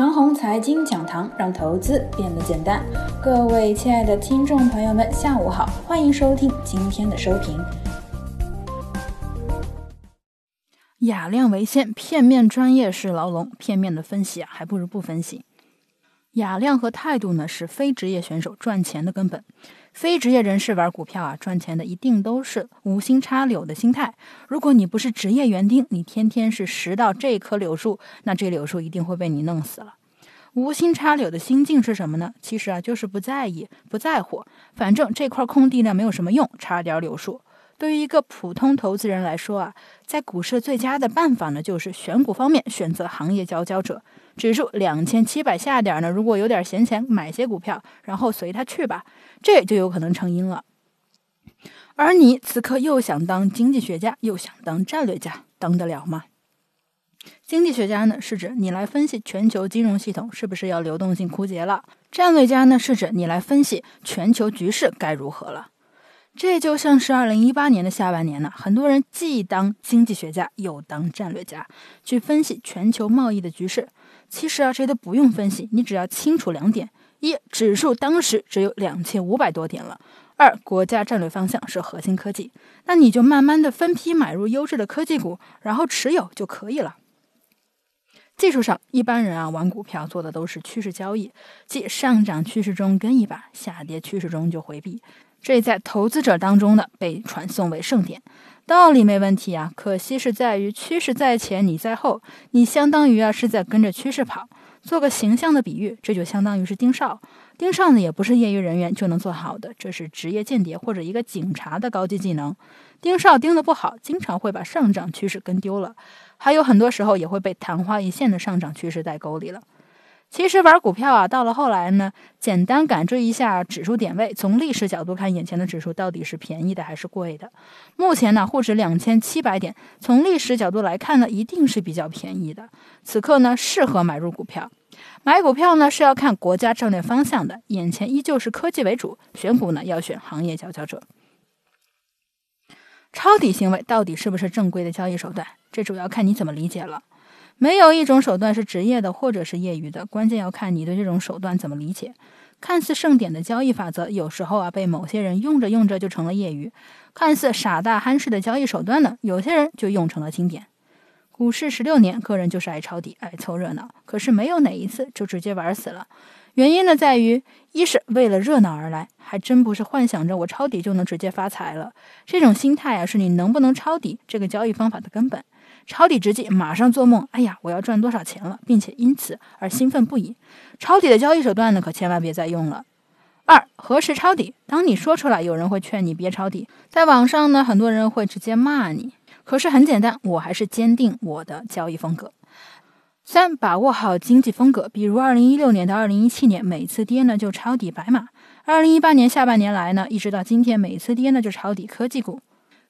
长虹财经讲堂，让投资变得简单。各位亲爱的听众朋友们，下午好，欢迎收听今天的收评。雅量为先，片面专业是牢笼。片面的分析啊，还不如不分析。雅量和态度呢，是非职业选手赚钱的根本。非职业人士玩股票啊，赚钱的一定都是无心插柳的心态。如果你不是职业园丁，你天天是拾到这棵柳树，那这柳树一定会被你弄死了。无心插柳的心境是什么呢？其实啊，就是不在意、不在乎，反正这块空地呢没有什么用，插点柳树。对于一个普通投资人来说啊，在股市最佳的办法呢，就是选股方面选择行业佼佼者。指数两千七百下点呢，如果有点闲钱，买些股票，然后随它去吧，这就有可能成因了。而你此刻又想当经济学家，又想当战略家，当得了吗？经济学家呢，是指你来分析全球金融系统是不是要流动性枯竭了；战略家呢，是指你来分析全球局势该如何了。这就像是二零一八年的下半年呢，很多人既当经济学家又当战略家，去分析全球贸易的局势。其实啊，这都不用分析，你只要清楚两点：一，指数当时只有两千五百多点了；二，国家战略方向是核心科技，那你就慢慢的分批买入优质的科技股，然后持有就可以了。技术上，一般人啊玩股票做的都是趋势交易，即上涨趋势中跟一把，下跌趋势中就回避。这在投资者当中呢，被传颂为盛典，道理没问题啊。可惜是在于趋势在前，你在后，你相当于啊是在跟着趋势跑。做个形象的比喻，这就相当于是盯梢。盯梢呢，也不是业余人员就能做好的，这是职业间谍或者一个警察的高级技能。盯梢盯得不好，经常会把上涨趋势跟丢了，还有很多时候也会被昙花一现的上涨趋势带沟里了。其实玩股票啊，到了后来呢，简单感知一下指数点位，从历史角度看，眼前的指数到底是便宜的还是贵的？目前呢，沪指两千七百点，从历史角度来看呢，一定是比较便宜的。此刻呢，适合买入股票。买股票呢是要看国家战略方向的，眼前依旧是科技为主，选股呢要选行业佼佼者。抄底行为到底是不是正规的交易手段？这主要看你怎么理解了。没有一种手段是职业的或者是业余的，关键要看你对这种手段怎么理解。看似盛典的交易法则，有时候啊被某些人用着用着就成了业余；看似傻大憨式的交易手段呢，有些人就用成了经典。股市十六年，个人就是爱抄底、爱凑热闹，可是没有哪一次就直接玩死了。原因呢在于，一是为了热闹而来，还真不是幻想着我抄底就能直接发财了。这种心态啊，是你能不能抄底这个交易方法的根本。抄底之际，马上做梦，哎呀，我要赚多少钱了，并且因此而兴奋不已。抄底的交易手段呢，可千万别再用了。二，何时抄底？当你说出来，有人会劝你别抄底。在网上呢，很多人会直接骂你。可是很简单，我还是坚定我的交易风格。三，把握好经济风格，比如二零一六年到二零一七年，每次跌呢就抄底白马；二零一八年下半年来呢，一直到今天，每次跌呢就抄底科技股。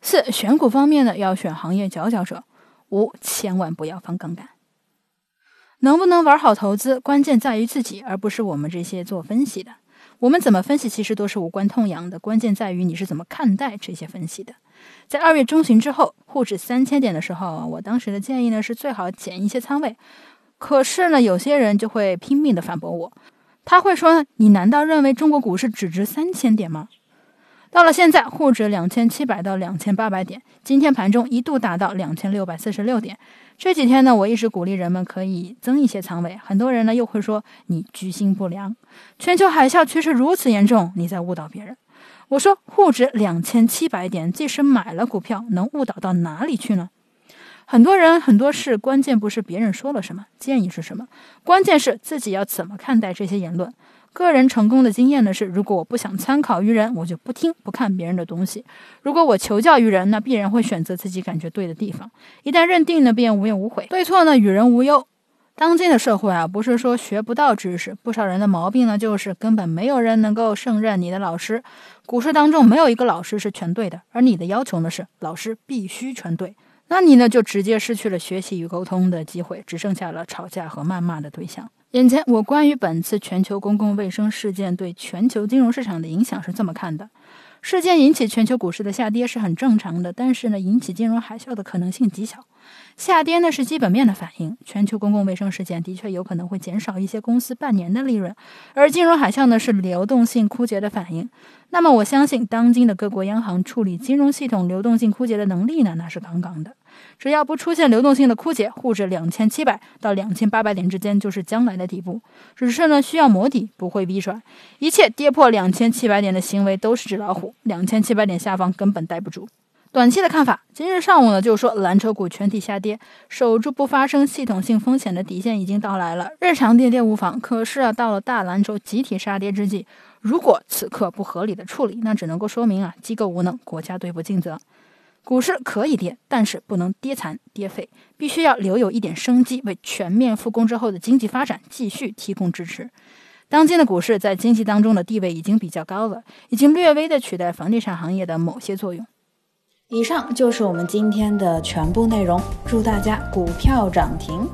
四，选股方面呢，要选行业佼佼者。五，千万不要放杠杆。能不能玩好投资，关键在于自己，而不是我们这些做分析的。我们怎么分析，其实都是无关痛痒的，关键在于你是怎么看待这些分析的。在二月中旬之后，沪指三千点的时候，我当时的建议呢是最好减一些仓位。可是呢，有些人就会拼命的反驳我，他会说：“你难道认为中国股市只值三千点吗？”到了现在，沪指两千七百到两千八百点，今天盘中一度达到两千六百四十六点。这几天呢，我一直鼓励人们可以增一些仓位。很多人呢又会说你居心不良，全球海啸趋势如此严重，你在误导别人。我说沪指两千七百点，即使买了股票，能误导到哪里去呢？很多人很多事，关键不是别人说了什么，建议是什么，关键是自己要怎么看待这些言论。个人成功的经验呢是，如果我不想参考于人，我就不听不看别人的东西；如果我求教于人，那必然会选择自己感觉对的地方。一旦认定呢，便无怨无悔，对错呢与人无忧。当今的社会啊，不是说学不到知识，不少人的毛病呢就是根本没有人能够胜任你的老师。股市当中没有一个老师是全对的，而你的要求呢是老师必须全对，那你呢就直接失去了学习与沟通的机会，只剩下了吵架和谩骂的对象。眼前，我关于本次全球公共卫生事件对全球金融市场的影响是这么看的：事件引起全球股市的下跌是很正常的，但是呢，引起金融海啸的可能性极小。下跌呢是基本面的反应，全球公共卫生事件的确有可能会减少一些公司半年的利润，而金融海啸呢是流动性枯竭的反应。那么我相信，当今的各国央行处理金融系统流动性枯竭的能力呢，那是杠杠的。只要不出现流动性的枯竭，沪指两千七百到两千八百点之间就是将来的底部，只是呢需要磨底，不会逼出来。一切跌破两千七百点的行为都是纸老虎，两千七百点下方根本待不住。短期的看法，今日上午呢就说蓝筹股全体下跌，守住不发生系统性风险的底线已经到来了，日常跌跌无妨。可是啊，到了大蓝筹集体杀跌之际，如果此刻不合理的处理，那只能够说明啊机构无能，国家队不尽责。股市可以跌，但是不能跌残跌废，必须要留有一点生机，为全面复工之后的经济发展继续提供支持。当今的股市在经济当中的地位已经比较高了，已经略微的取代房地产行业的某些作用。以上就是我们今天的全部内容，祝大家股票涨停。